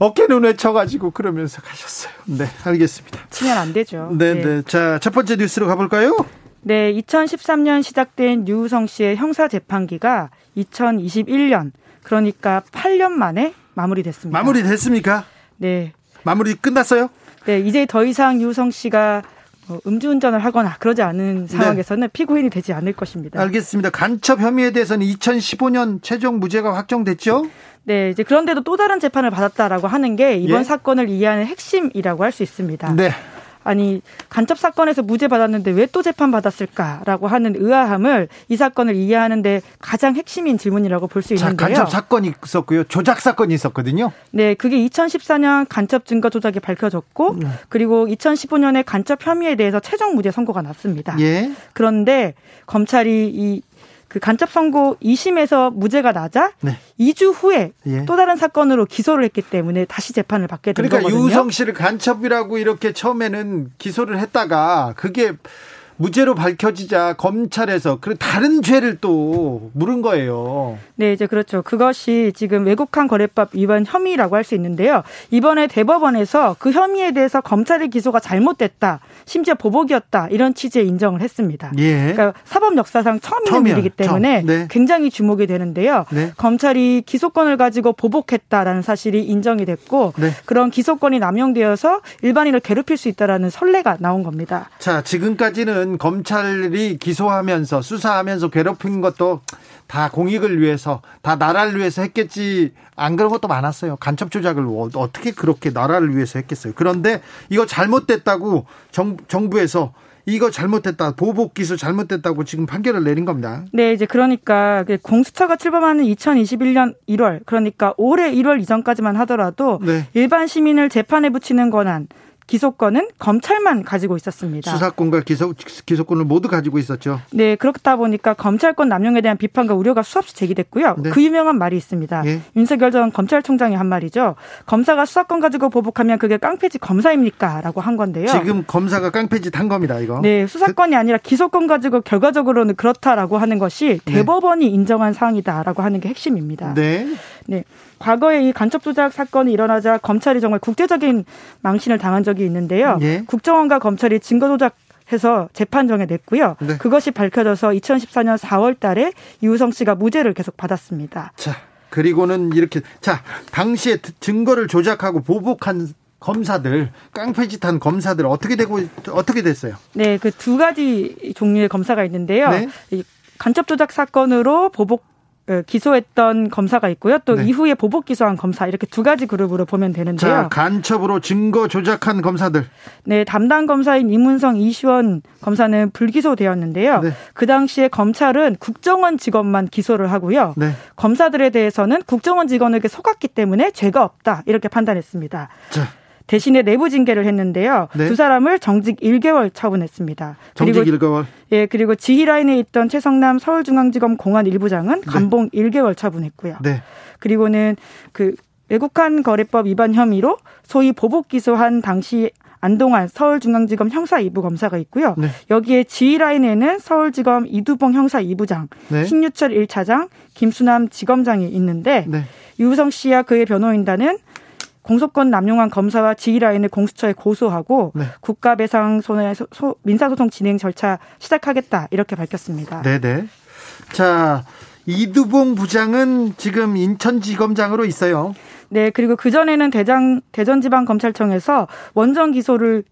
어깨 눈에 쳐가지고 그러면서 가셨어요. 네 알겠습니다. 치면 안 되죠. 네 네 네. 자 첫 번째 뉴스로 가볼까요? 네 2013년 시작된 유우성 씨의 형사 재판기가 2021년 그러니까 8년 만에 마무리됐습니다. 마무리됐습니까? 네. 마무리 끝났어요? 네, 이제 더 이상 유성 씨가 뭐 음주운전을 하거나 그러지 않은 네. 상황에서는 네. 피고인이 되지 않을 것입니다. 알겠습니다. 간첩 혐의에 대해서는 2015년 최종 무죄가 확정됐죠? 네, 이제 그런데도 또 다른 재판을 받았다라고 하는 게 이번 예? 사건을 이해하는 핵심이라고 할 수 있습니다. 네. 아니 간첩 사건에서 무죄 받았는데 왜 또 재판 받았을까라고 하는 의아함을 이 사건을 이해하는데 가장 핵심인 질문이라고 볼 수 있는데요. 간첩 사건이 있었고요, 조작 사건이 있었거든요. 네, 그게 2014년 간첩 증거 조작이 밝혀졌고 음. 그리고 2015년에 간첩 혐의에 대해서 최종 무죄 선고가 났습니다. 예. 그런데 검찰이 이 그 간첩 선고 2심에서 무죄가 나자 네. 2주 후에 예. 또 다른 사건으로 기소를 했기 때문에 다시 재판을 받게 된 그러니까 거거든요. 유성 씨를 간첩이라고 이렇게 처음에는 기소를 했다가 그게 무죄로 밝혀지자 검찰에서 그 다른 죄를 또 물은 거예요. 네, 이제 그렇죠. 그것이 지금 외국한 거래법 위반 혐의라고 할 수 있는데요. 이번에 대법원에서 그 혐의에 대해서 검찰의 기소가 잘못됐다. 심지어 보복이었다. 이런 취지의 인정을 했습니다. 예. 그러니까 사법 역사상 처음 있는 일이기 때문에 네. 굉장히 주목이 되는데요. 네. 검찰이 기소권을 가지고 보복했다라는 사실이 인정이 됐고 네. 그런 기소권이 남용되어서 일반인을 괴롭힐 수 있다라는 선례가 나온 겁니다. 자, 지금까지는 검찰이 기소하면서 수사하면서 괴롭힌 것도 다 공익을 위해서 다 나라를 위해서 했겠지 안 그런 것도 많았어요. 간첩 조작을 어, 어떻게 그렇게 나라를 위해서 했겠어요. 그런데 이거 잘못됐다고 정, 정부에서 이거 잘못됐다. 보복 기소 잘못됐다고 지금 판결을 내린 겁니다. 네, 이제 그러니까 그 공수처가 출범하는 2021년 1월, 그러니까 올해 1월 이전까지만 하더라도 네. 일반 시민을 재판에 붙이는 권한, 기소권은 검찰만 가지고 있었습니다. 수사권과 기소, 기소권을 모두 가지고 있었죠. 네, 그렇다 보니까 검찰권 남용에 대한 비판과 우려가 수없이 제기됐고요. 네. 그 유명한 말이 있습니다. 예. 윤석열 전 검찰총장이 한 말이죠. 검사가 수사권 가지고 보복하면 그게 깡패짓 검사입니까? 라고 한 건데요. 지금 검사가 깡패짓 한 겁니다, 이거. 네, 수사권이 아니라 기소권 가지고 결과적으로는 그렇다라고 하는 것이 네. 대법원이 네. 인정한 사항이다라고 하는 게 핵심입니다. 네. 네. 과거에 이 간첩 조작 사건이 일어나자 검찰이 정말 국제적인 망신을 당한 적이 있는데요. 예. 국정원과 검찰이 증거 조작 해서 재판 정해냈고요. 네. 그것이 밝혀져서 2014년 4월 달에 이우성 씨가 무죄를 계속 받았습니다. 자, 그리고는 이렇게 자, 당시에 증거를 조작하고 보복한 검사들 깡패짓한 검사들 어떻게 되고 어떻게 됐어요? 네, 그 두 가지 종류의 검사가 있는데요. 네? 간첩 조작 사건으로 보복 그 기소했던 검사가 있고요. 또 네. 이후에 보복 기소한 검사 이렇게 두 가지 그룹으로 보면 되는데요. 자, 간첩으로 증거 조작한 검사들. 네, 담당 검사인 이문성 이시원 검사는 불기소되었는데요. 네. 그 당시에 검찰은 국정원 직원만 기소를 하고요. 네. 검사들에 대해서는 국정원 직원에게 속았기 때문에 죄가 없다 이렇게 판단했습니다. 자. 대신에 내부 징계를 했는데요. 네. 두 사람을 정직 1개월 처분했습니다. 정직 그리고, 1개월. 예, 그리고 지휘 라인에 있던 최성남 서울중앙지검 공안 1부장은 감봉 네. 1개월 처분했고요. 네. 그리고는 그 외국한 거래법 위반 혐의로 소위 보복 기소한 당시 안동환 서울중앙지검 형사 2부 검사가 있고요. 네. 여기에 지휘라인에는 서울지검 이두봉 형사 2부장, 네. 신유철 1차장, 김수남 지검장이 있는데 네. 유성 씨와 그의 변호인단은 공소권 남용한 검사와 지휘라인을 공수처에 고소하고 네. 국가배상 손해 민사소송 진행 절차 시작하겠다 이렇게 밝혔습니다. 네네. 자 이두봉 부장은 지금 인천지검장으로 있어요. 네, 그리고 그 전에는 대장 대전지방검찰청에서 원전 기소를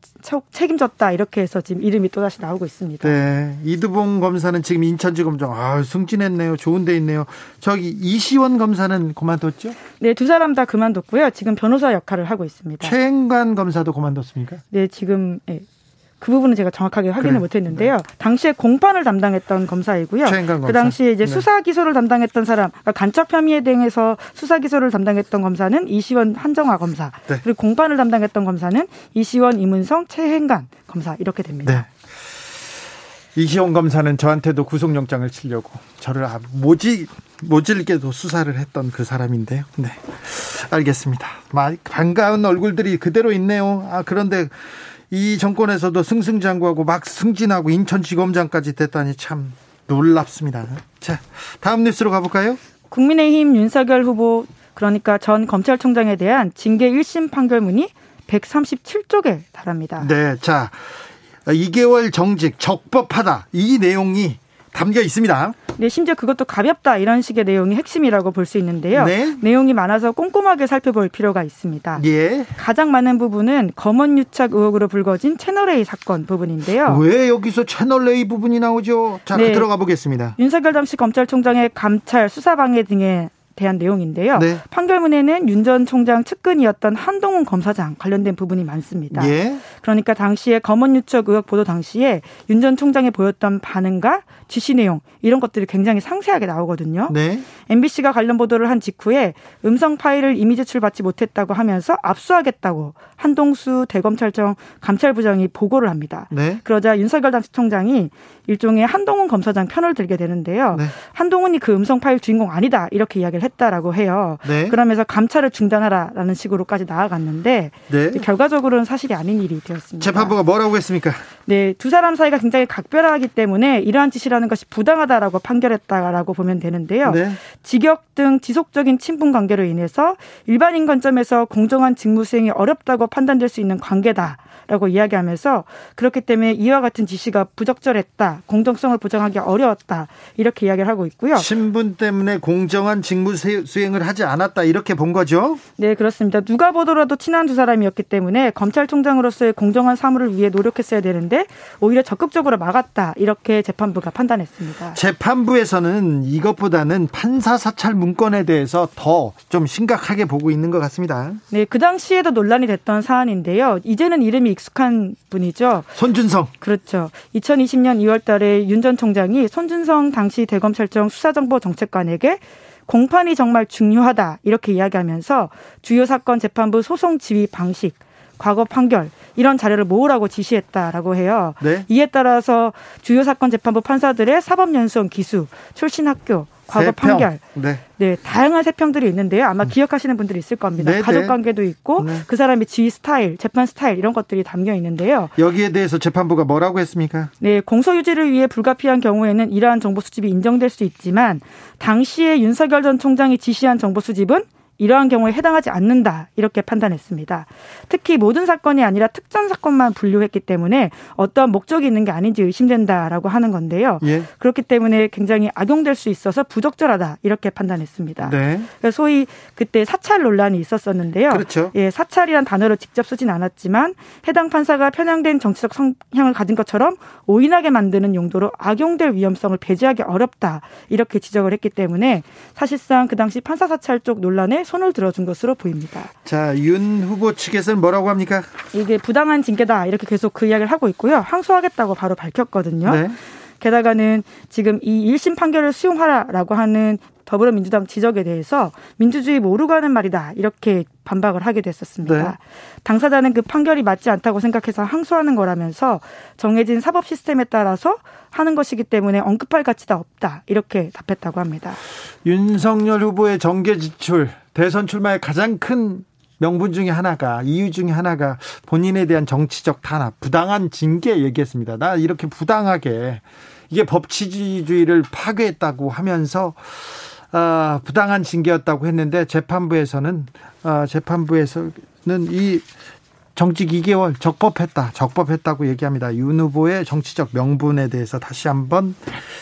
책임졌다 이렇게 해서 지금 이름이 또 다시 나오고 있습니다. 네, 이두봉 검사는 지금 인천지검장 아 승진했네요. 좋은 데 있네요. 저기 이시원 검사는 그만뒀죠? 네, 두 사람 다 그만뒀고요. 지금 변호사 역할을 하고 있습니다. 최행관 검사도 그만뒀습니까? 네, 지금 네, 그 부분은 제가 정확하게 확인을 그래. 못했는데요. 네. 당시에 공판을 담당했던 검사이고요. 그 당시에 이제 네. 수사 기소를 담당했던 사람, 그러니까 간첩 혐의에 대해서 수사 기소를 담당했던 검사는 이시원 한정화 검사, 네. 그리고 공판을 담당했던 검사는 이시원 이문성 최행관 검사 이렇게 됩니다. 네. 이시원 검사는 저한테도 구속영장을 치려고 저를 아, 모지 모질게도 수사를 했던 그 사람인데요. 네, 알겠습니다. 반가운 얼굴들이 그대로 있네요. 아 그런데 이 정권에서도 승승장구하고 막 승진하고 인천지검장까지 됐다니 참 놀랍습니다. 자, 다음 뉴스로 가볼까요? 국민의힘 윤석열 후보 그러니까 전 검찰총장에 대한 징계 1심 판결문이 137쪽에 달합니다. 네, 자 2개월 정직 적법하다 이 내용이 담겨 있습니다. 네, 심지어 그것도 가볍다 이런 식의 내용이 핵심이라고 볼 수 있는데요. 네. 내용이 많아서 꼼꼼하게 살펴볼 필요가 있습니다. 예. 가장 많은 부분은 검언 유착 의혹으로 불거진 채널 A 사건 부분인데요. 왜 여기서 채널 A 부분이 나오죠? 자, 네. 들어가 보겠습니다. 윤석열 당시 검찰총장의 감찰 수사 방해 등의 대한 내용인데요. 네. 판결문에는 윤 전 총장 측근이었던 한동훈 검사장 관련된 부분이 많습니다. 예. 그러니까 당시에 검언 유착 의혹 보도 당시에 윤 전 총장이 보였던 반응과 지시 내용 이런 것들이 굉장히 상세하게 나오거든요. 네. MBC가 관련 보도를 한 직후에 음성 파일을 이미 제출받지 못했다고 하면서 압수하겠다고 한동수 대검찰청 감찰부장이 보고를 합니다. 네. 그러자 윤석열 당시 총장이 일종의 한동훈 검사장 편을 들게 되는데요. 네. 한동훈이 그 음성 파일 주인공 아니다 이렇게 이야기를 했다라고 해요. 네. 그러면서 감찰을 중단하라라는 식으로까지 나아갔는데 네. 결과적으로는 사실이 아닌 일이 되었습니다. 재판부가 뭐라고 했습니까? 네, 두 사람 사이가 굉장히 각별하기 때문에 이러한 짓이라는 것이 부당하다라고 판결했다라고 보면 되는데요. 네. 직역 등 지속적인 친분 관계로 인해서 일반인 관점에서 공정한 직무 수행이 어렵다고 판단될 수 있는 관계다. 라고 이야기하면서 그렇기 때문에 이와 같은 지시가 부적절했다. 공정성을 보장하기 어려웠다. 이렇게 이야기를 하고 있고요. 신분 때문에 공정한 직무 수행을 하지 않았다. 이렇게 본 거죠? 네, 그렇습니다. 누가 보더라도 친한 두 사람이었기 때문에 검찰총장으로서의 공정한 사무를 위해 노력했어야 되는데 오히려 적극적으로 막았다. 이렇게 재판부가 판단했습니다. 재판부에서는 이것보다는 판사 사찰 문건에 대해서 더 좀 심각하게 보고 있는 것 같습니다. 네, 그 당시에도 논란이 됐던 사안인데요. 이제는 이름이 익숙한 분이죠. 손준성. 그렇죠. 2020년 2월 달에 윤 전 총장이 손준성 당시 대검찰청 수사정보정책관에게 공판이 정말 중요하다 이렇게 이야기하면서 주요 사건 재판부 소송 지휘 방식, 과거 판결 이런 자료를 모으라고 지시했다라고 해요. 네? 이에 따라서 주요 사건 재판부 판사들의 사법연수원 기수, 출신 학교, 과거 판결. 네. 네. 다양한 세평들이 있는데요. 아마 음. 기억하시는 분들이 있을 겁니다. 네, 가족 네. 관계도 있고 네. 그 사람의 지휘 스타일, 재판 스타일 이런 것들이 담겨 있는데요. 여기에 대해서 재판부가 뭐라고 했습니까? 네, 공소 유지를 위해 불가피한 경우에는 이러한 정보 수집이 인정될 수 있지만 당시에 윤석열 전 총장이 지시한 정보 수집은 이러한 경우에 해당하지 않는다 이렇게 판단했습니다. 특히 모든 사건이 아니라 특정 사건만 분류했기 때문에 어떤 목적이 있는 게 아닌지 의심된다라고 하는 건데요. 예. 그렇기 때문에 굉장히 악용될 수 있어서 부적절하다 이렇게 판단했습니다. 네. 소위 그때 사찰 논란이 있었었는데요. 그렇죠. 예, 사찰이란 단어를 직접 쓰진 않았지만 해당 판사가 편향된 정치적 성향을 가진 것처럼 오인하게 만드는 용도로 악용될 위험성을 배제하기 어렵다 이렇게 지적을 했기 때문에 사실상 그 당시 판사 사찰 쪽 논란에 손을 들어준 것으로 보입니다. 자, 윤 후보 측에서는 뭐라고 합니까? 이게 부당한 징계다 이렇게 계속 그 이야기를 하고 있고요. 항소하겠다고 바로 밝혔거든요. 네. 게다가는 지금 이 1심 판결을 수용하라라고 하는 더불어민주당 지적에 대해서 민주주의 모르고 하는 말이다 이렇게 반박을 하게 됐었습니다. 네. 당사자는 그 판결이 맞지 않다고 생각해서 항소하는 거라면서 정해진 사법 시스템에 따라서 하는 것이기 때문에 언급할 가치가 없다 이렇게 답했다고 합니다. 윤석열 후보의 정계 지출 대선 출마의 가장 큰 명분 중에 하나가 이유 중에 하나가 본인에 대한 정치적 탄압, 부당한 징계 얘기했습니다. 나 이렇게 부당하게 이게 법치주의를 파괴했다고 하면서 어, 부당한 징계였다고 했는데 재판부에서는 어, 재판부에서는 이 정직 2개월 적법했다. 적법했다고 얘기합니다. 윤 후보의 정치적 명분에 대해서 다시 한번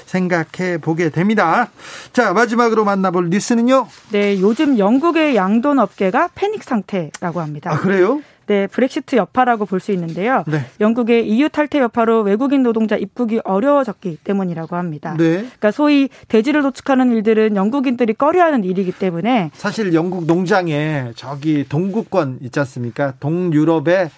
생각해 보게 됩니다. 자, 마지막으로 만나볼 뉴스는요? 네, 요즘 영국의 양돈 업계가 패닉 상태라고 합니다. 아, 그래요? 네, 브렉시트 여파라고 볼 수 있는데요. 네. 영국의 EU 탈퇴 여파로 외국인 노동자 입국이 어려워졌기 때문이라고 합니다. 네. 그러니까 소위 대지를 도축하는 일들은 영국인들이 꺼려하는 일이기 때문에 사실 영국 농장에 저기 동구권 있지 않습니까? 동유럽에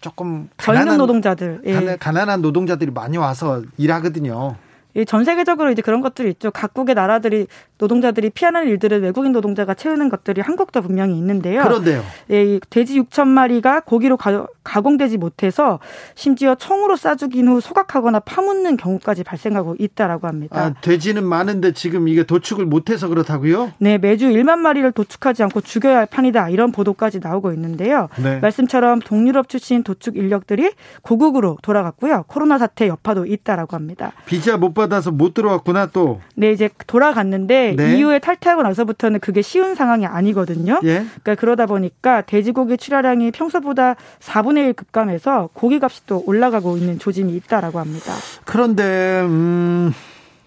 조금 가난한 노동자들, 예. 가난한 노동자들이 많이 와서 일하거든요. 전 세계적으로 이제 그런 것들이 있죠. 각국의 나라들이 노동자들이 피하는 일들을 외국인 노동자가 채우는 것들이 한국도 분명히 있는데요. 그런데요. 예, 돼지 6천 마리가 고기로 가, 공되지 못해서 심지어 총으로 쏴죽인 후 소각하거나 파묻는 경우까지 발생하고 있다라고 합니다. 아, 돼지는 많은데 지금 이게 도축을 못해서 그렇다고요? 네, 매주 1만 마리를 도축하지 않고 죽여야 할 판이다 이런 보도까지 나오고 있는데요. 네. 말씀처럼 동유럽 출신 도축 인력들이 고국으로 돌아갔고요. 코로나 사태 여파도 있다라고 합니다. 비자 못 받 아서 못 들어왔구나 또. 네, 이제 돌아갔는데 네. 이후에 탈퇴하고 나서부터는 그게 쉬운 상황이 아니거든요. 예. 그러니까 그러다 보니까 돼지고기 출하량이 평소보다 4분의 1 급감해서 고기값이 또 올라가고 있는 조짐이 있다라고 합니다. 그런데 음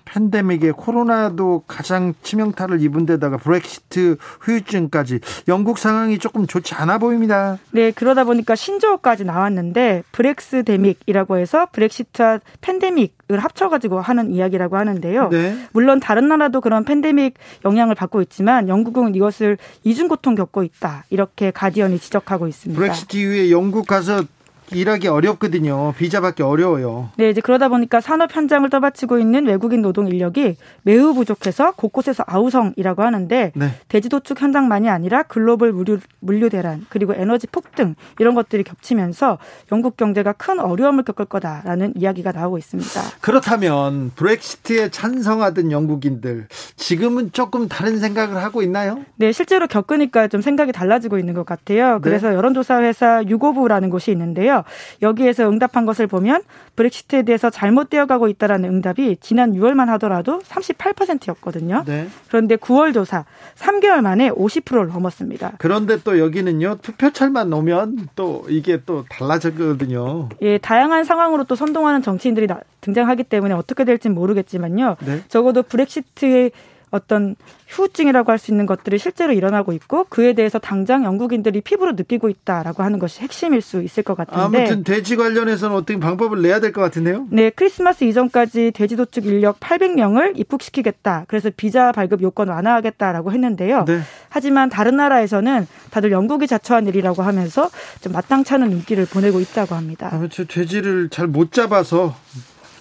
팬데믹에 코로나도 가장 치명타를 입은 데다가 브렉시트 후유증까지 영국 상황이 조금 좋지 않아 보입니다. 네, 그러다 보니까 신조어까지 나왔는데 브렉스 데믹이라고 해서 브렉시트와 팬데믹을 합쳐가지고 하는 이야기라고 하는데요. 네. 물론 다른 나라도 그런 팬데믹 영향을 받고 있지만 영국은 이것을 이중 고통 겪고 있다 이렇게 가디언이 지적하고 있습니다. 브렉시트 이후에 영국 가서 일하기 어렵거든요. 비자 받기 어려워요. 네, 이제 그러다 보니까 산업 현장을 떠받치고 있는 외국인 노동 인력이 매우 부족해서 곳곳에서 아우성이라고 하는데 네. 대지 도축 현장만이 아니라 글로벌 물류, 물류 대란 그리고 에너지 폭등 이런 것들이 겹치면서 영국 경제가 큰 어려움을 겪을 거다라는 이야기가 나오고 있습니다. 그렇다면 브렉시트에 찬성하던 영국인들 지금은 조금 다른 생각을 하고 있나요? 네, 실제로 겪으니까 좀 생각이 달라지고 있는 것 같아요. 네. 그래서 네. 여론조사 회사 유고부라는 곳이 있는데요. 여기에서 응답한 것을 보면 브렉시트에 대해서 잘못되어 가고 있다라는 응답이 지난 6월만 하더라도 38%였거든요. 네. 그런데 9월 조사 3개월 만에 50%를 넘었습니다. 그런데 또 여기는요. 투표철만 오면 또 이게 또 달라졌거든요. 예, 다양한 상황으로 또 선동하는 정치인들이 등장하기 때문에 어떻게 될지 모르겠지만요. 네. 적어도 브렉시트의 어떤 후유증이라고 할 수 있는 것들이 실제로 일어나고 있고 그에 대해서 당장 영국인들이 피부로 느끼고 있다라고 하는 것이 핵심일 수 있을 것 같은데 아무튼 돼지 관련해서는 어떤 방법을 내야 될 것 같은데요. 네, 크리스마스 이전까지 돼지 도 축 인력 800명을 입국시키겠다. 그래서 비자 발급 요건 완화하겠다라고 했는데요. 네. 하지만 다른 나라에서는 다들 영국이 자처한 일이라고 하면서 좀 마땅찮은 인기를 보내고 있다고 합니다. 아무튼 돼지를 잘 못 잡아서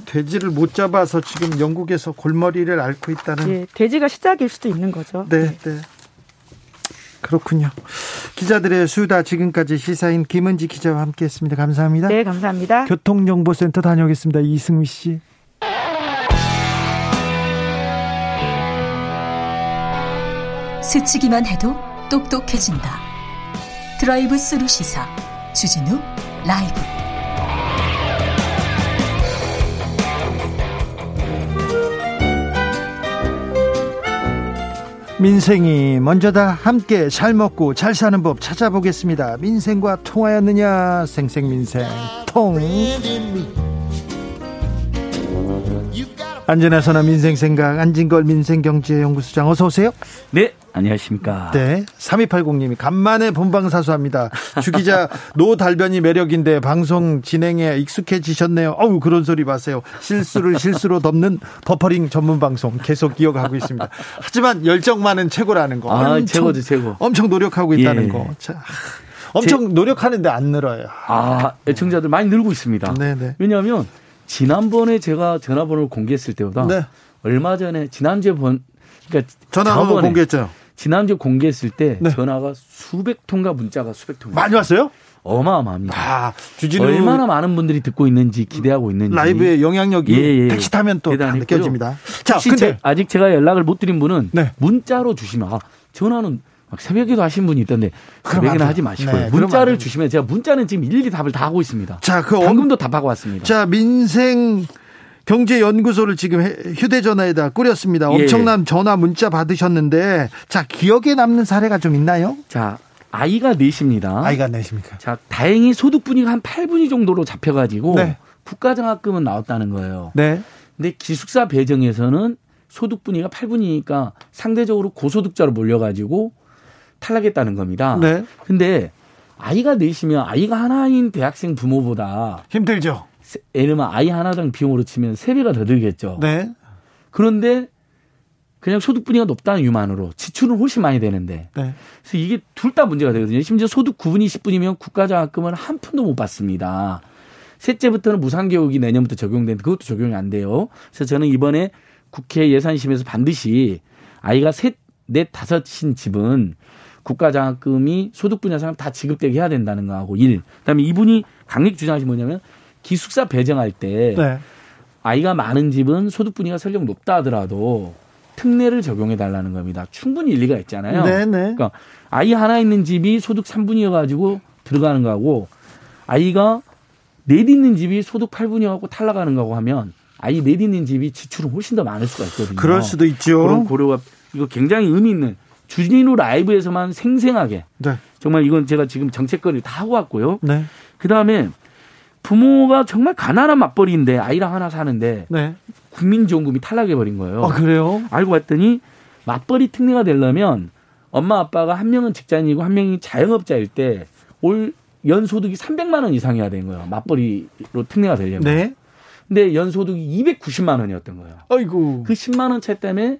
돼지를 못 잡아서 지금 영국에서 골머리를 앓고 있다는. 예, 돼지가 시작일 수도 있는 거죠. 네, 네. 네. 그렇군요. 기자들의 수다 지금까지 시사인 김은지 기자와 함께했습니다. 감사합니다. 네, 감사합니다. 교통정보센터 다녀오겠습니다. 이승미 씨. 스치기만 해도 똑똑해진다. 드라이브 스루 시사 주진우 라이브. 민생이 먼저다. 함께 잘 먹고 잘 사는 법 찾아보겠습니다. 민생과 통하였느냐? 생생민생. 통 안전하서나 민생생각 안진걸 민생경제연구소장 어서 오세요. 네 안녕하십니까. 네. 3280님이 간만에 본방사수합니다. 주기자 노달변이 매력인데 방송 진행에 익숙해지셨네요. 어우, 그런 소리 마세요. 실수를 실수로 덮는 버퍼링 전문 방송 계속 이어가고 있습니다. 하지만 열정만은 최고라는 거. 아, 엄청, 최고죠, 최고. 엄청 노력하고 있다는 예. 거. 자, 엄청 제, 노력하는데 안 늘어요. 아, 애청자들 많이 늘고 있습니다. 네네. 네. 왜냐하면 지난번에 제가 전화번호를 공개했을 때보다 네. 얼마 전에 지난주에 본 그러니까 전화번호 공개했죠. 지난주 공개했을 때 네. 전화가 수백 통과 문자가 수백 통. 많이 왔어요? 어마어마합니다. 아, 주진우 얼마나 많은 분들이 듣고 있는지 기대하고 있는지 라이브의 영향력이 예, 예. 택시 타면 또 느껴집니다. 자, 근데 제, 아직 제가 연락을 못 드린 분은 네. 문자로 주시면 아, 전화는 막 새벽에도 하신 분이 있던데 새벽에는 하지 마시고요. 네, 문자를 주시면 제가 문자는 지금 일일이 답을 다 하고 있습니다. 자, 그 방금도 답하고 왔습니다. 자, 민생 경제연구소를 지금 휴대전화에다 꾸렸습니다. 예. 엄청난 전화 문자 받으셨는데 자 기억에 남는 사례가 좀 있나요? 자 아이가 넷입니다. 아이가 넷입니까? 자, 다행히 소득 분위가 한 8분위 정도로 잡혀가지고 네. 국가장학금은 나왔다는 거예요. 네. 근데 기숙사 배정에서는 소득 분위가 8분위니까 상대적으로 고소득자로 몰려가지고 탈락했다는 겁니다. 네. 근데 아이가 넷이면 아이가 하나인 대학생 부모보다 힘들죠. 들면 아이 하나당 비용으로 치면 3배가 더 들겠죠. 네. 그런데 그냥 소득 분위가 높다는 이유만으로 지출은 훨씬 많이 되는데. 네. 그래서 이게 둘 다 문제가 되거든요. 심지어 소득 9분 20분이면 국가장학금을 한 푼도 못 받습니다. 셋째부터는 무상교육이 내년부터 적용되는데 그것도 적용이 안 돼요. 그래서 저는 이번에 국회 예산심에서 반드시 아이가 셋, 넷, 다섯인 집은 국가장학금이 소득 분야상 다 지급되게 해야 된다는 거하고 일. 그다음에 이분이 강력 주장하신 뭐냐면 기숙사 배정할 때 네. 아이가 많은 집은 소득 분위가 설령 높다 하더라도 특례를 적용해 달라는 겁니다. 충분히 일리가 있잖아요. 네네. 네. 그러니까 아이 하나 있는 집이 소득 3분이어 가지고 들어가는 거하고 아이가 넷 있는 집이 소득 8분이어 갖고 탈락하는 거고 하면 아이 넷 있는 집이 지출은 훨씬 더 많을 수가 있거든요. 그럴 수도 있죠. 그런 고려가 이거 굉장히 의미 있는 주진우 라이브에서만 생생하게 네. 정말 이건 제가 지금 정책거리 다 하고 왔고요. 네. 그다음에 부모가 정말 가난한 맞벌이인데 아이랑 하나 사는데 네. 국민지원금이 탈락해 버린 거예요. 아, 그래요? 알고 봤더니 맞벌이 특례가 되려면 엄마 아빠가 한 명은 직장인이고 한 명이 자영업자일 때 올 연소득이 300만 원 이상이어야 되는 거예요. 맞벌이로 특례가 되려면. 네. 근데 연소득이 290만 원이었던 거예요. 아이고. 그 10만 원 차이 때문에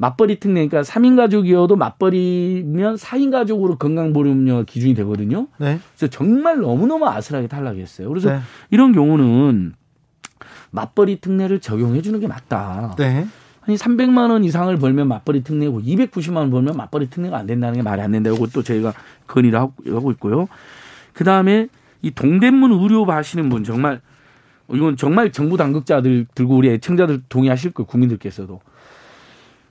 맞벌이 특례, 그러니까 3인 가족이어도 맞벌이면 4인 가족으로 건강보험료 기준이 되거든요. 네. 그래서 정말 너무너무 아슬하게 탈락했어요. 그래서 네. 이런 경우는 맞벌이 특례를 적용해 주는 게 맞다. 네. 아니 300만 원 이상을 벌면 맞벌이 특례고 290만 원 벌면 맞벌이 특례가 안 된다는 게 말이 안 된다. 이것도 저희가 건의를 하고 있고요. 그다음에 이 동대문 의료 하시는 분 정말 이건 정말 정부 당국자들 들고 우리 애청자들 동의하실 거예요. 국민들께서도.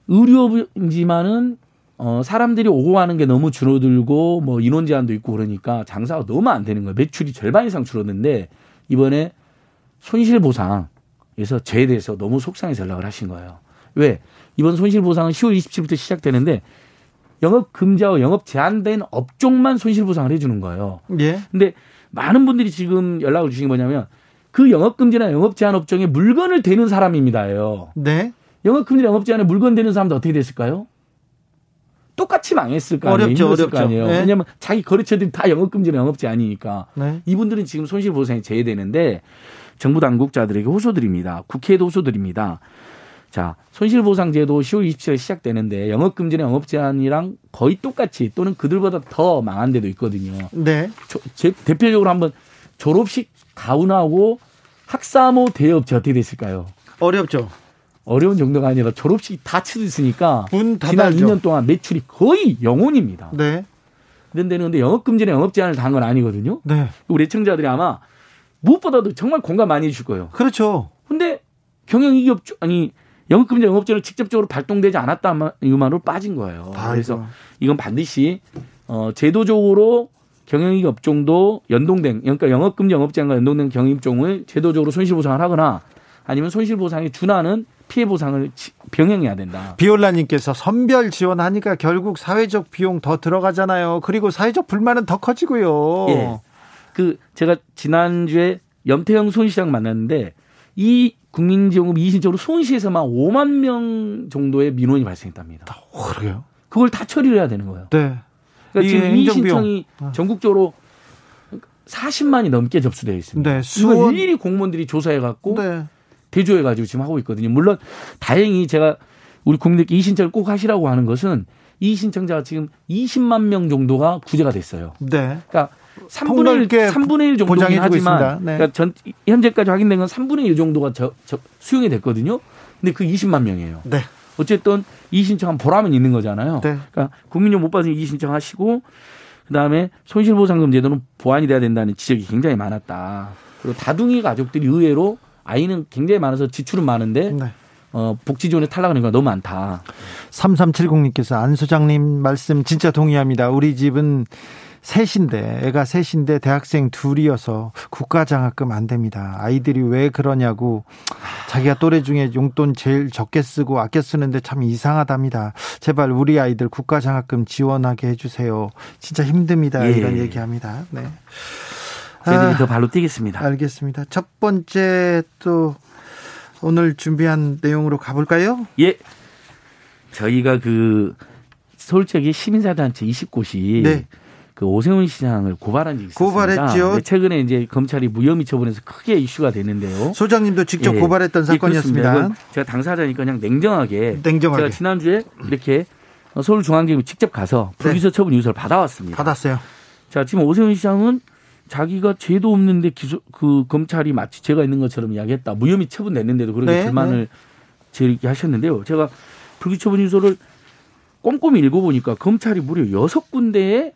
의료지만은 어 사람들이 오고 가는 게 너무 줄어들고 뭐 인원 제한도 있고 그러니까 장사가 너무 안 되는 거예요. 매출이 절반 이상 줄었는데 이번에 손실보상에서 제대해서 너무 속상해서 연락을 하신 거예요. 왜? 이번 손실보상은 10월 27일부터 시작되는데 영업 금지와 영업 제한된 업종만 손실보상을 해주는 거예요. 예. 근데 많은 분들이 지금 연락을 주신 게 뭐냐면 그 영업 금지나 영업 제한 업종에 물건을 대는 사람입니다요. 네. 영업금지 영업제한에 물건 되는 사람도 어떻게 됐을까요? 똑같이 망했을 거 아니에요. 어렵죠, 어렵죠. 거 아니에요. 네. 왜냐하면 자기 거래처들이 다 영업금지나 영업제한이니까 네. 이분들은 지금 손실보상에 제외되는데 정부 당국자들에게 호소드립니다. 국회에도 호소드립니다. 자, 손실보상제도 10월 27일 시작되는데 영업금지나 영업제한이랑 거의 똑같이 또는 그들보다 더 망한 데도 있거든요. 네. 조, 제, 대표적으로 한번 졸업식 가운하고 학사모 대업체 어떻게 됐을까요? 어렵죠. 어려운 정도가 아니라 졸업식이 다 치러졌으니까 문 지난 2년 동안 매출이 거의 영원입니다. 네. 그런데 근데 영업 금지나 영업 제한을 당한 건 아니거든요. 네. 우리 애청자들이 아마 무엇보다도 정말 공감 많이 해주실 거예요. 그렇죠. 근데 경영이업 아니 영업 금지 영업 제한을 직접적으로 발동되지 않았다 이만으로 빠진 거예요. 아이고. 그래서 이건 반드시 어 제도적으로 경영이익 업종도 연동된 그러니까 영업 금지 영업 제한과 연동된 경영업종을 제도적으로 손실 보상을 하거나 아니면 손실 보상에 준하는 피해 보상을 병행해야 된다. 비올라님께서 선별 지원하니까 결국 사회적 비용 더 들어가잖아요. 그리고 사회적 불만은 더 커지고요. 예. 그 제가 지난주에 염태영 손시장 만났는데 이 국민지원금 이신적으로 수원시에서만 5만 명 정도의 민원이 발생했답니다. 어, 그래요? 그걸 다 처리를 해야 되는 거예요. 네. 그러니까 지금 이 신청이 어. 전국적으로 40만이 넘게 접수되어 있습니다. 네. 수원 일일이 공무원들이 조사해 갖고 네. 대조해가지고 지금 하고 있거든요. 물론 다행히 제가 우리 국민들께 이 신청을 꼭 하시라고 하는 것은 이 신청자가 지금 20만 명 정도가 구제가 됐어요. 네. 그러니까 3분의 1, 3분의 1 정도긴 하지만 네. 그러니까 전 현재까지 확인된 건 3분의 1 정도가 저, 저 수용이 됐거든요. 근데 그 20만 명이에요. 네. 어쨌든 이 신청한 보람은 있는 거잖아요. 네. 그러니까 국민용 못 받으니 이 신청하시고 그다음에 손실보상금 제도는 보완이 돼야 된다는 지적이 굉장히 많았다. 그리고 다둥이 가족들이 의외로 아이는 굉장히 많아서 지출은 많은데 네. 어, 복지존에 탈락하는 거 너무 많다. 3370님께서 안 소장님 말씀 진짜 동의합니다. 우리 집은 셋인데 애가 셋인데 대학생 둘이어서 국가장학금 안 됩니다. 아이들이 왜 그러냐고 자기가 또래 중에 용돈 제일 적게 쓰고 아껴 쓰는데 참 이상하답니다. 제발 우리 아이들 국가장학금 지원하게 해주세요. 진짜 힘듭니다. 예. 이런 얘기합니다. 네. 저희들이 아, 더 발로 뛰겠습니다. 알겠습니다. 첫 번째 또 오늘 준비한 내용으로 가볼까요? 예. 저희가 그 서울 지역의 시민사단체 20곳이 네. 그 오세훈 시장을 고발한 적이 있습니다. 고발했죠. 네, 최근에 이제 검찰이 무혐의 처분해서 크게 이슈가 됐는데요. 소장님도 직접 예. 고발했던 예, 사건이었습니다. 제가 당사자니까 그냥 냉정하게, 냉정하게. 제가 지난주에 이렇게 서울중앙지검 직접 가서 네. 불기소 처분 유서를 받아왔습니다. 받았어요. 자, 지금 오세훈 시장은 자기가 죄도 없는데 기소 그 검찰이 마치 죄가 있는 것처럼 이야기했다. 무혐의 처분됐는데도 그렇게 네, 불만을 네. 제기 하셨는데요. 제가 불기소 처분 유서를 꼼꼼히 읽어보니까 검찰이 무려 여섯 군데에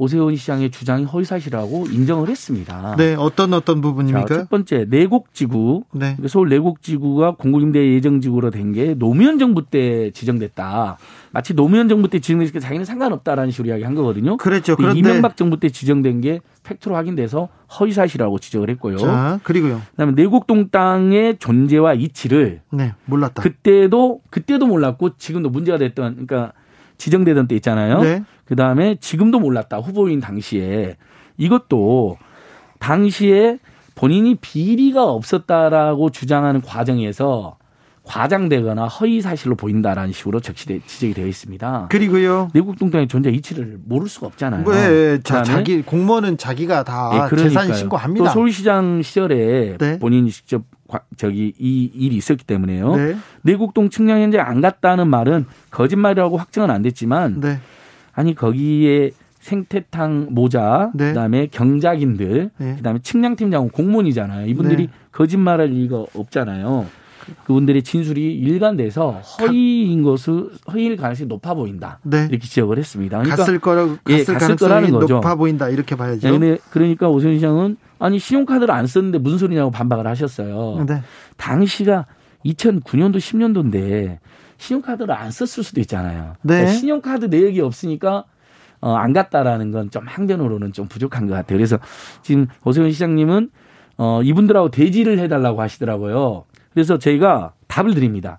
오세훈 시장의 주장이 허위사실이라고 인정을 했습니다. 네, 어떤 어떤 부분입니까? 자, 첫 번째 내곡지구, 네. 서울 내곡지구가 공공임대 예정지구로 된 게 노무현 정부 때 지정됐다. 마치 노무현 정부 때 지정됐으니까 자기는 상관없다라는 식으로 이야기한 거거든요. 그렇죠. 그런데 이명박 정부 때 지정된 게 팩트로 확인돼서 허위사실이라고 지적을 했고요. 자, 그리고요. 그다음에 내곡동 땅의 존재와 이치를 네, 몰랐다. 그때도 그때도 몰랐고 지금도 문제가 됐던 그러니까 지정되던 때 있잖아요. 네. 그 다음에 지금도 몰랐다. 후보인 당시에. 이것도 당시에 본인이 비리가 없었다라고 주장하는 과정에서 과장되거나 허위 사실로 보인다라는 식으로 적시돼 지적이 되어 있습니다. 그리고요. 내국 동장의 존재 이치를 모를 수가 없잖아요. 네, 자, 자기 공무원은 자기가 다 네, 재산 신고합니다. 또 서울시장 시절에 네. 본인이 직접 저기 이 일이 있었기 때문에요. 네. 내곡동 측량 현재 안 갔다는 말은 거짓말이라고 확정은 안 됐지만 네. 아니 거기에 생태탕 모자, 네. 그다음에 경작인들, 네. 그다음에 측량팀장은 공무원이잖아요. 이분들이 네. 거짓말할 리가 없잖아요. 그분들의 진술이 일관돼서 허위인 것을 허위일 가능성이 높아 보인다. 네. 이렇게 지적을 했습니다. 그러니까 갔을 거라 예, 갔을 거라는 거죠. 높아 보인다 이렇게 봐야죠. 네, 그러니까 오세훈 시장은 아니 신용카드를 안 썼는데 무슨 소리냐고 반박을 하셨어요. 네. 당시가 2009년도 10년도인데 신용카드를 안 썼을 수도 있잖아요. 네. 그러니까 신용카드 내역이 없으니까 어, 안 갔다라는 건 좀 항변으로는 좀 부족한 것 같아요. 그래서 지금 오세훈 시장님은 어, 이분들하고 대지를 해달라고 하시더라고요. 그래서 저희가 답을 드립니다.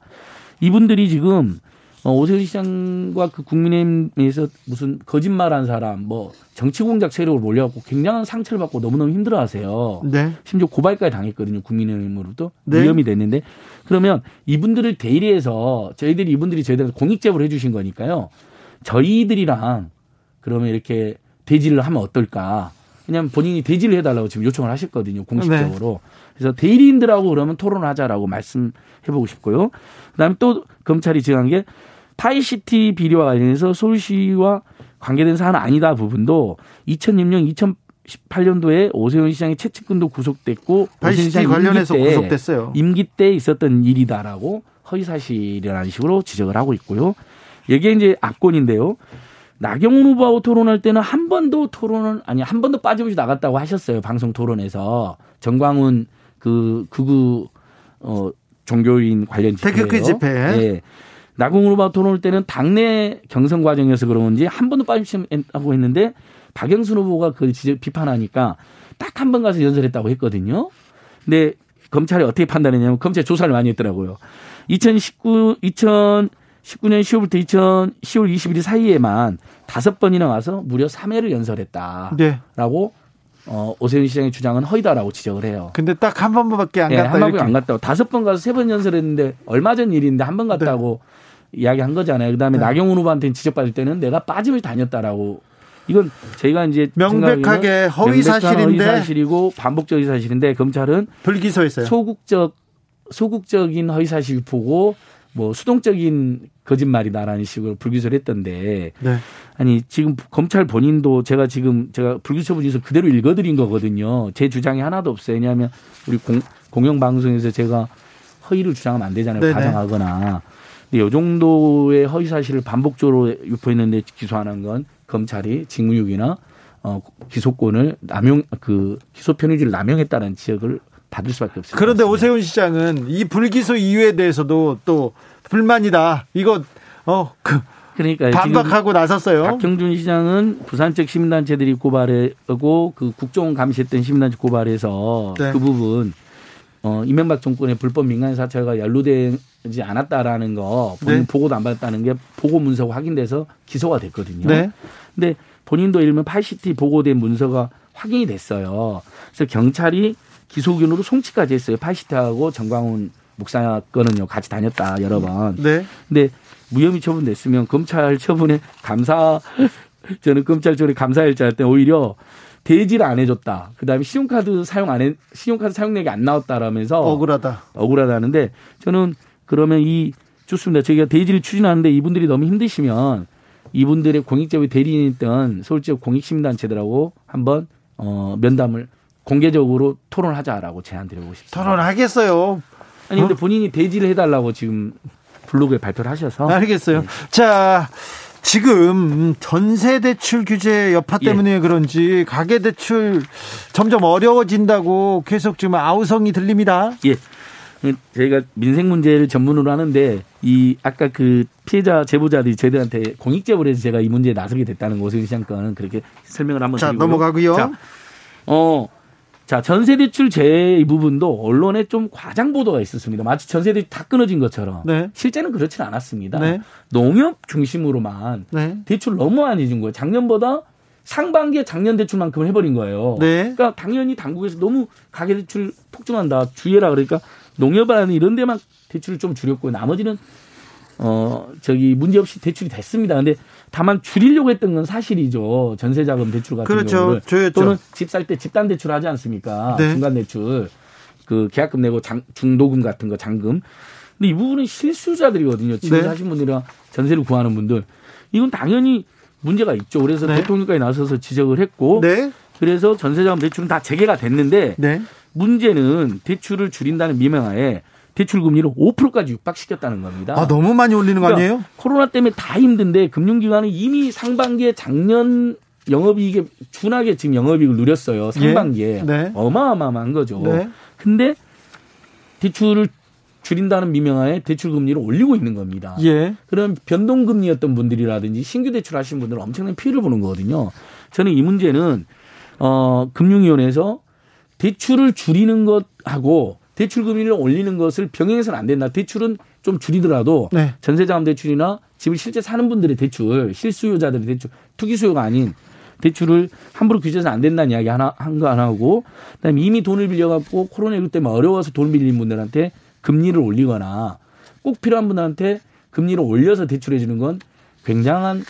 이분들이 지금 어, 오세훈 시장과 그 국민의힘에서 무슨 거짓말한 사람, 뭐 정치 공작 세력을 몰려갖고 굉장한 상처를 받고 너무너무 힘들어하세요. 네. 심지어 고발까지 당했거든요. 국민의힘으로부터 네. 위험이 됐는데 그러면 이분들을 대리해서 저희들이 이분들이 저희들한테 공익 제보를 해주신 거니까요. 저희들이랑 그러면 이렇게 대질을 하면 어떨까? 왜냐하면 본인이 대질을 해달라고 지금 요청을 하셨거든요. 공식적으로. 네. 그래서 대리인들하고 그러면 토론하자라고 말씀해보고 싶고요. 그다음에 또 검찰이 지적한 게 파이시티 비리와 관련해서 서울시와 관계된 사안 아니다 부분도 2006년 2018년도에 오세훈 시장의 최측근도 구속됐고 파이시티 관련해서 임기 구속됐어요. 임기 때 있었던 일이다라고 허위 사실이라는 식으로 지적을 하고 있고요. 여기에 이제 압권인데요. 나경원 후보하고 토론할 때는 한 번도 토론은 아니 한 번도 빠짐없이 나갔다고 하셨어요. 방송 토론에서 정광훈 그 극우 어 종교인 관련 집회예요. 태극기 집회. 예. 나경원 후보 토론할 때는 당내 경선 과정에서 그런지 한 번도 빠짐없이 하고 했는데 박영순 후보가 그걸 비판하니까 딱 한 번 가서 연설했다고 했거든요. 근데 검찰이 어떻게 판단했냐면 검찰 조사를 많이 했더라고요. 2019 2019년 10월부터 2000 10월 21일 사이에만 다섯 번이나 와서 무려 3회를 연설했다라고 네. 어, 오세훈 시장의 주장은 허위다라고 지적을 해요. 근데 딱 한 번밖에 안 네, 갔다. 한 번밖에 안 갔다고. 다섯 번 가서 세 번 연설했는데 얼마 전 일인데 한 번 갔다고 네. 이야기한 거잖아요. 그다음에 네. 나경원 후보한테는 지적받을 때는 내가 빠짐을 다녔다라고. 이건 저희가 이제 명백하게 허위 사실인데 허위 사실이고 반복적인 사실인데 검찰은 불기소했어요. 소극적 소극적인 허위 사실 유포고 뭐 수동적인 거짓말이다라는 식으로 불기소를 했던데 네. 아니 지금 검찰 본인도 제가 지금 제가 불기소 분에서 그대로 읽어드린 거거든요. 제 주장이 하나도 없어요. 왜냐하면 우리 공, 공영 방송에서 제가 허위를 주장하면 안 되잖아요. 네네. 가정하거나. 근데 이 정도의 허위 사실을 반복적으로 유포했는데 기소하는 건 검찰이 직무유기나 어, 기소권을 남용 그 기소 편의주를 남용했다는 지적을 받을 수밖에 없습니다. 그런데 오세훈 시장은 이 불기소 이유에 대해서도 또 불만이다. 이거 어 그 그러니까 반박하고 나섰어요. 박형준 시장은 부산 쪽 시민단체들이 고발하고 그 국정원 감시했던 시민단체 고발해서 네. 그 부분 어 이명박 정권의 불법 민간 사찰과 연루되지 않았다라는 거 본인 네. 보고도 안 받았다는 게 보고 문서가 확인돼서 기소가 됐거든요. 네. 근데 본인도 일면 80T 보고된 문서가 확인이 됐어요. 그래서 경찰이 기소균으로 송치까지 했어요. 80T하고 정광훈 목사 건은요 같이 다녔다 여러 번. 네. 근데 무혐의 처분됐으면 검찰 처분에 감사 저는 검찰 처분에 감사할 줄 알았더니 오히려 대지를 안 해줬다. 그다음에 신용카드 사용 안 해, 신용카드 사용액이 안 나왔다라면서 억울하다. 억울하다는데 저는 그러면 이 좋습니다. 저희가 대지를 추진하는데 이분들이 너무 힘드시면 이분들의 공익제보 대리인이던 서울지역 공익시민단체들하고 한번 어 면담을 공개적으로 토론하자라고 제안드리고 싶습니다. 토론하겠어요. 아니 근데 어? 본인이 대지를 해달라고 지금 블로그에 발표를 하셔서 알겠어요. 네. 자. 지금 전세 대출 규제 여파 예. 때문에 예. 그런지 가계 대출 점점 어려워진다고 계속 지금 아우성이 들립니다. 예. 저희가 민생 문제를 전문으로 하는데 이 아까 그 피해자 제보자들이 저희들한테 공익 제보를 해서 제가 이 문제에 나서게 됐다는 것을 시장 건은 그렇게 설명을 한번 자, 드리고요. 넘어가고요. 자, 어 자, 전세대출 제 이 부분도 언론에 좀 과장 보도가 있었습니다. 마치 전세대출 다 끊어진 것처럼. 네. 실제는 그렇지는 않았습니다. 네. 농협 중심으로만 네. 대출 너무 많이 준 거예요. 작년보다 상반기에 작년 대출만큼 해버린 거예요. 네. 그러니까 당연히 당국에서 너무 가계대출 폭증한다. 주의해라. 그러니까 농협이라는 이런 데만 대출을 좀 줄였고 나머지는 어, 저기 문제없이 대출이 됐습니다. 근데 다만 줄이려고 했던 건 사실이죠. 전세자금 대출 같은 그렇죠. 경우를 조였죠. 또는 집 살 때 집단 대출 하지 않습니까? 네. 중간 대출. 그 계약금 내고 장, 중도금 같은 거 잔금. 근데 이 부분은 실수자들이거든요. 집을 네. 사신 분들이랑 전세를 구하는 분들. 이건 당연히 문제가 있죠. 그래서 네. 대통령까지 나서서 지적을 했고 네. 그래서 전세자금 대출은 다 재개가 됐는데 네. 문제는 대출을 줄인다는 미명하에 대출 금리를 5%까지 육박시켰다는 겁니다. 아, 너무 많이 올리는 거 그러니까 아니에요? 코로나 때문에 다 힘든데 금융기관은 이미 상반기에 작년 영업이익에 준하게 지금 영업이익을 누렸어요. 예. 상반기에. 예? 네. 어마어마한 거죠. 네. 근데 대출을 줄인다는 미명하에 대출 금리를 올리고 있는 겁니다. 예. 그럼 변동 금리였던 분들이라든지 신규 대출 하신 분들은 엄청난 피해를 보는 거거든요. 저는 이 문제는 어 금융위원회에서 대출을 줄이는 것하고 대출 금리를 올리는 것을 병행해서는 안 된다. 대출은 좀 줄이더라도 네. 전세자금 대출이나 집을 실제 사는 분들의 대출, 실수요자들의 대출, 투기 수요가 아닌 대출을 함부로 규제해서는 안 된다는 이야기 하나 한거 하나 하고 그다음에 이미 돈을 빌려갖고 코로나19 때문에 어려워서 돈 빌린 분들한테 금리를 올리거나 꼭 필요한 분들한테 금리를 올려서 대출해 주는 건 굉장한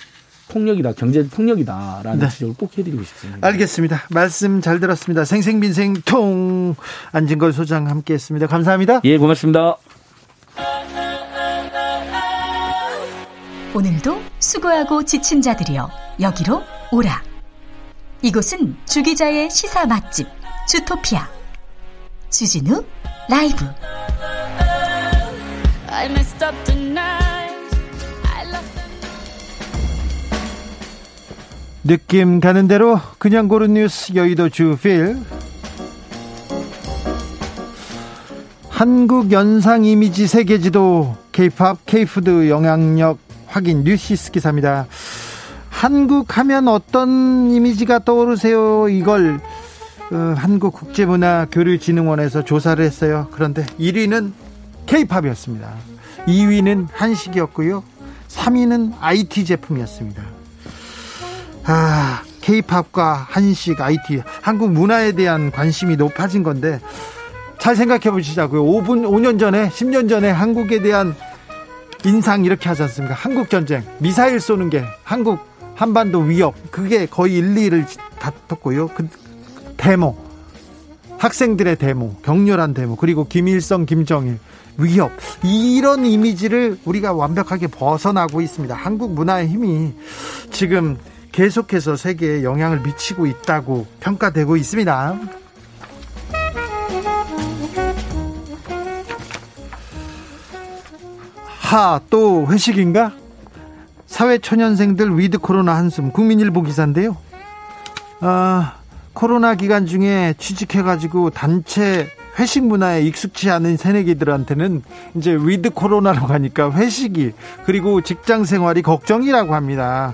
폭력이다, 경제 폭력이다라는 네. 지적을 꼭 해드리고 싶습니다. 알겠습니다. 말씀 잘 들었습니다. 생생민생통 안진걸 소장 함께했습니다. 감사합니다. 예, 고맙습니다. 오늘도 수고하고 지친 자들이여 여기로 오라. 이곳은 주기자의 시사 맛집 주토피아 주진우 라이브. 느낌 가는 대로 그냥 고른 뉴스 여의도 주필 한국 연상 이미지 세계지도 케이팝 케이푸드 영향력 확인 뉴시스 기사입니다. 한국 하면 어떤 이미지가 떠오르세요? 이걸 어, 한국국제문화교류진흥원에서 조사를 했어요. 그런데 1위는 케이팝이었습니다. 2위는 한식이었고요. 3위는 IT 제품이었습니다. 아, 케이팝과 한식, IT, 한국 문화에 대한 관심이 높아진 건데 잘 생각해 보시자고요. 5분, 5년 전에, 10년 전에 한국에 대한 인상 이렇게 하지 않습니까? 한국 전쟁, 미사일 쏘는 게 한국 한반도 위협, 그게 거의 1, 2를 다퉜고요. 그 데모, 학생들의 데모, 격렬한 데모, 그리고 김일성, 김정일 위협 이런 이미지를 우리가 완벽하게 벗어나고 있습니다. 한국 문화의 힘이 지금 계속해서 세계에 영향을 미치고 있다고 평가되고 있습니다. 하, 또 회식인가? 사회초년생들 위드 코로나 한숨, 국민일보 기사인데요. 아, 코로나 기간 중에 취직해가지고 단체 회식 문화에 익숙치 않은 새내기들한테는 이제 위드 코로나로 가니까 회식이 그리고 직장 생활이 걱정이라고 합니다.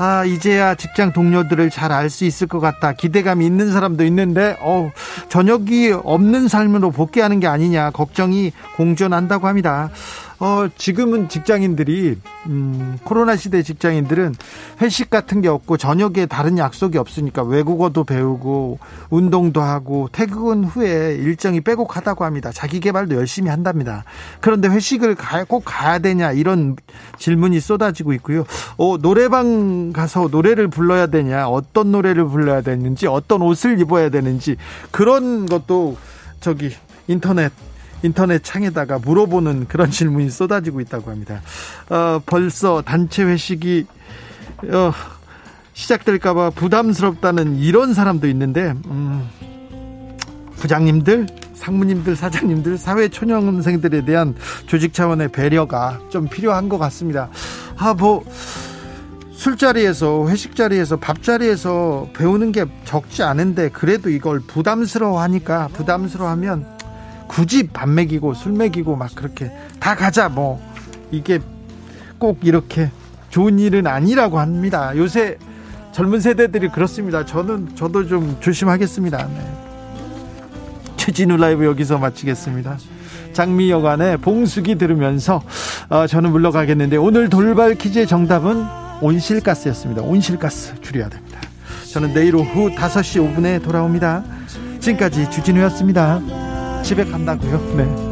아, 이제야 직장 동료들을 잘 알 수 있을 것 같다. 기대감이 있는 사람도 있는데, 어, 저녁이 없는 삶으로 복귀하는 게 아니냐, 걱정이 공존한다고 합니다. 어, 지금은 직장인들이, 음, 코로나 시대 직장인들은 회식 같은 게 없고 저녁에 다른 약속이 없으니까 외국어도 배우고 운동도 하고 퇴근 후에 일정이 빼곡하다고 합니다. 자기 개발도 열심히 한답니다. 그런데 회식을 가, 꼭 가야 되냐 이런 질문이 쏟아지고 있고요. 어, 노래방 가서 노래를 불러야 되냐, 어떤 노래를 불러야 되는지, 어떤 옷을 입어야 되는지 그런 것도 저기 인터넷 인터넷 창에다가 물어보는 그런 질문이 쏟아지고 있다고 합니다. 어, 벌써 단체 회식이 어, 시작될까봐 부담스럽다는 이런 사람도 있는데 음, 부장님들, 상무님들, 사장님들, 사회 초년생들에 대한 조직 차원의 배려가 좀 필요한 것 같습니다. 아, 뭐 술자리에서 회식 자리에서 밥 자리에서 배우는 게 적지 않은데 그래도 이걸 부담스러워하니까 부담스러워하면 굳이 밥 먹이고 술 먹이고 막 그렇게 다 가자 뭐 이게 꼭 이렇게 좋은 일은 아니라고 합니다. 요새 젊은 세대들이 그렇습니다. 저는 저도 좀 조심하겠습니다. 네. 최진우 라이브 여기서 마치겠습니다. 장미 여관의 봉숙이 들으면서 어, 저는 물러가겠는데 오늘 돌발 퀴즈의 정답은 온실가스였습니다. 온실가스 줄여야 됩니다. 저는 내일 오후 5시 5분에 돌아옵니다. 지금까지 주진우였습니다. 집에 간다고요? 네.